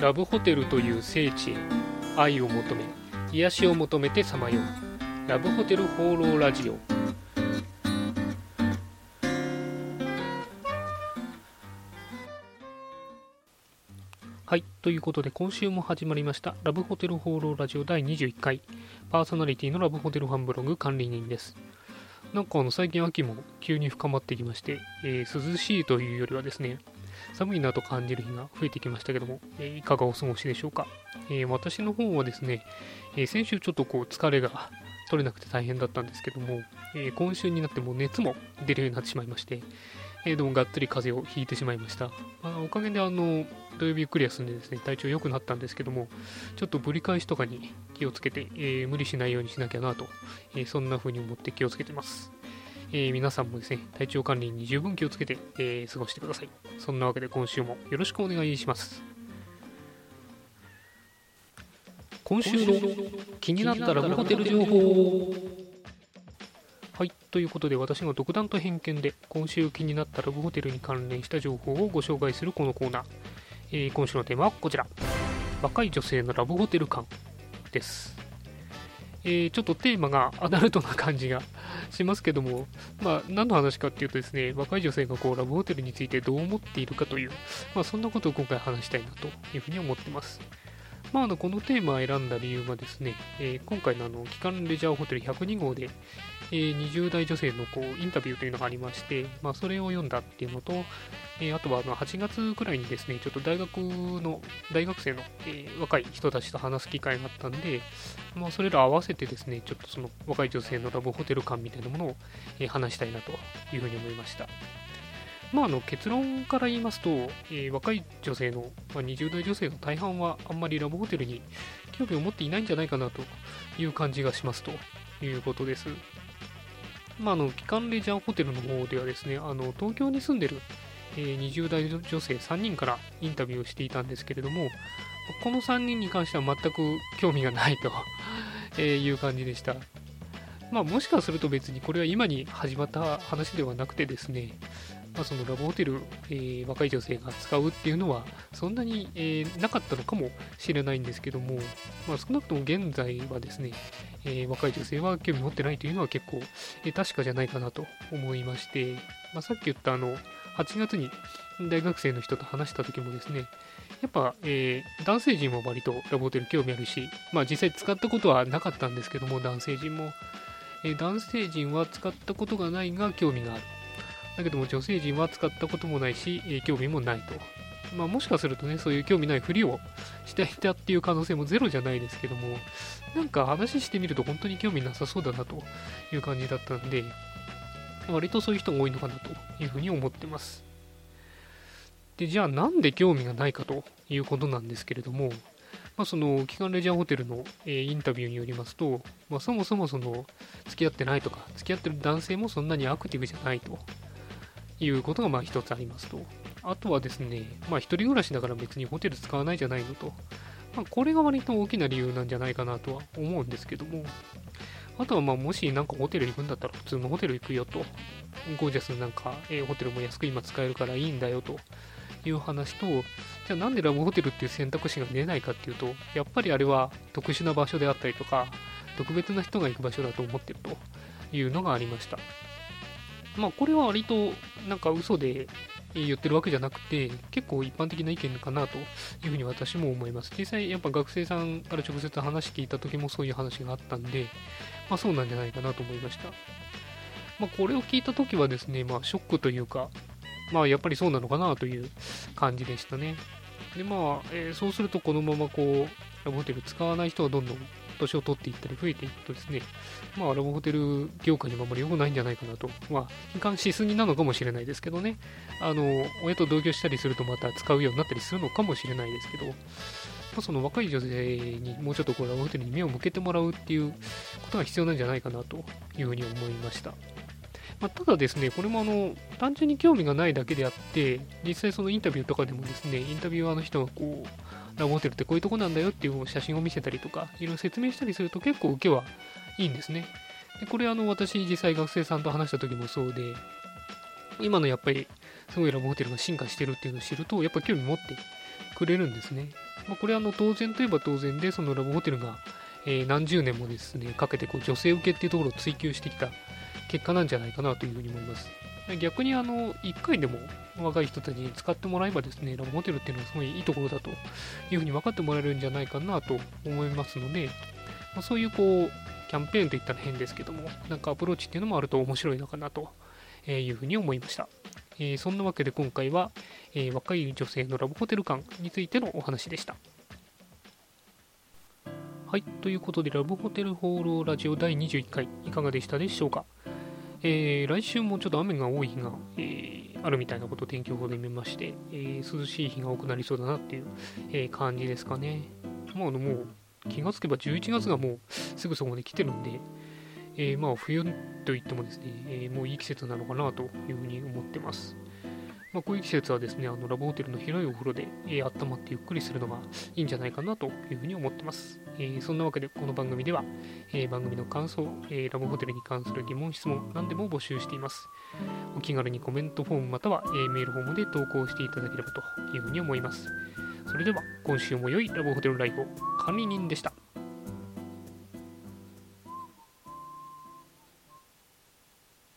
ラブホテルという聖地へ愛を求め癒しを求めてさまよう。ラブホテル放浪ラジオ。はいということで今週も始まりましたラブホテル放浪ラジオ第21回。パーソナリティのラブホテルファンブログ管理人です。なんかあの最近秋も急に深まってきまして、えー、涼しいというよりはですね寒いなと感じる日が増えてきましたけども、え、いかがお過ごしでしょうか、え、私の方はですね、え先週ちょっとこう疲れが取れなくて大変だったんですけども、え今週になっても熱も出るようになってしまいまして、えどうもがっつり風邪をひいてしまいました。まあ、おかげであの土曜日ゆっくり休んでですね、体調良くなったんですけども、ちょっとぶり返しとかに気をつけて、えー、無理しないようにしなきゃなと、えー、そんな風に思って気をつけてます。えー、皆さんもですね、体調管理に十分気をつけて、え過ごしてください。そんなわけで今週もよろしくお願いします。今週の気になったラブホテル情報はい、ということで私が独断と偏見で今週気になったラブホテルに関連した情報をご紹介するこのコーナー、えー、今週のテーマはこちら若い女性のラブホテル感です、えー、ちょっとテーマがアダルトな感じがしますけども、まあ、何の話かっていうとですね、若い女性がこうラブホテルについてどう思っているかという、まあ、そんなことを今回話したいなというふうに思ってます。まあ、あのこのテーマを選んだ理由はですね、えー、今回のあの機関レジャーホテル102号で、えー、20代女性のこうインタビューというのがありまして、まあ、それを読んだっていうのと、えー、あとはあの8月くらいにですね、ちょっと大学の、大学生の、え、若い人たちと話す機会があったんで、まあ、それら合わせてですね、ちょっとその若い女性のラブホテル感みたいなものを、え話したいなというふうに思いました。まあ、あの結論から言いますと、えー、若い女性の、まあ、20代女性の大半はあんまりラブホテルに興味を持っていないんじゃないかなという感じがしますということです。まあ、あの、機関レジャーホテルの方ではですね、あの、東京に住んでる、えー、20代女性3人からインタビューをしていたんですけれども、この3人に関しては全く興味がないと えいう感じでした。まあ、もしかすると別にこれは今に始まった話ではなくてですね、まあ、そのラブホテル、えー、若い女性が使うっていうのはそんなに、えー、なかったのかもしれないんですけども、まあ、少なくとも現在はですね、えー、若い女性は興味持ってないというのは結構、え確かじゃないかなと思いまして、まあ、さっき言ったあの8月に大学生の人と話した時もですねやっぱ、え男性陣は割とラブホテル興味あるし、まあ、実際使ったことはなかったんですけども男性陣も、え男性陣は使ったことがないが興味がある。だけども女性陣は使ったこともないし、え興味もないと。まあ、もしかするとね、そういう興味ないふりをしていたっていう可能性もゼロじゃないですけども、なんか話してみると本当に興味なさそうだなという感じだったんで、割とそういう人が多いのかなというふうに思ってます。で、じゃあなんで興味がないかということなんですけれども、まあ、その、機関レジャーホテルの、えー、インタビューによりますと、まあ、そもそもその、付き合ってないとか、付き合ってる男性もそんなにアクティブじゃないということがまあ一つありますと。あとはですね、まあ一人暮らしだから別にホテル使わないじゃないのと。まあこれが割と大きな理由なんじゃないかなとは思うんですけども。あとはまあもしなんかホテル行くんだったら普通のホテル行くよと。ゴージャスなんか、えー、ホテルも安く今使えるからいいんだよという話と、じゃあなんでラブホテルっていう選択肢が出ないかっていうと、やっぱりあれは特殊な場所であったりとか、特別な人が行く場所だと思ってるというのがありました。まあ、これは割となんか嘘で言ってるわけじゃなくて、結構一般的な意見かなというふうに私も思います。実際、やっぱ学生さんから直接話聞いた時もそういう話があったんで、まあそうなんじゃないかなと思いました。まあこれを聞いた時はですね、まあショックというか、まあやっぱりそうなのかなという感じでしたね。でまあ、えー、そうするとこのままこう、ラブホテル使わない人はどんどん年を取っていったり増えていくとですね、まあ、ラブホテル業界にもあまり良くないんじゃないかなと、まあ、悲観しすぎなのかもしれないですけどね、あの、親と同居したりするとまた使うようになったりするのかもしれないですけど、まあ、その若い女性にもうちょっとこうラブホテルに目を向けてもらうっていうことが必要なんじゃないかなというふうに思いました。まあ、ただですね、これもあの単純に興味がないだけであって、実際そのインタビューとかでもですね、インタビュアーの人がこう、ラブホテルってこういうとこなんだよっていう写真を見せたりとか、いろいろ説明したりすると結構受けはいいんですね。でこれあの私実際学生さんと話した時もそうで、今のやっぱりすごいラブホテルが進化してるっていうのを知ると、やっぱ興味持ってくれるんですね。まあ、これはあの当然といえば当然で、そのラブホテルが、え、何十年もですね、かけてこう女性受けっていうところを追求してきた結果なんじゃないかなというふうに思います。逆にあの1回でも若い人たちに使ってもらえばですね、ラブホテルっていうのはすごいいいところだというふうに分かってもらえるんじゃないかなと思いますので、まあ、そういうこうキャンペーンといったら変ですけども、なんかアプローチっていうのもあると面白いのかなというふうに思いました。えー、そんなわけで今回は、えー、若い女性のラブホテル感についてのお話でした。はい、ということで、ラブホテル放浪ラジオ第21回、いかがでしたでしょうか？えー、来週もちょっと雨が多いが、えー、あるみたいなことを天気予報で見まして、えー、涼しい日が多くなりそうだなっていう、え感じですかね。まあ、のもう気がつけば11月がもうすぐそこまで来てるんで、えまあ冬といってもですね、えもういい季節なのかなというふうに思ってます。まあ、こういう季節はですね、あのラブホテルの広いお風呂で、えー、温まってゆっくりするのがいいんじゃないかなというふうに思ってます。えー、そんなわけで、この番組では、えー、番組の感想、えラブホテルに関する疑問、質問、何でも募集しています。お気軽にコメントフォームまたは、えメールフォームで投稿していただければというふうに思います。それでは、今週も良いラブホテルライフを管理人でした。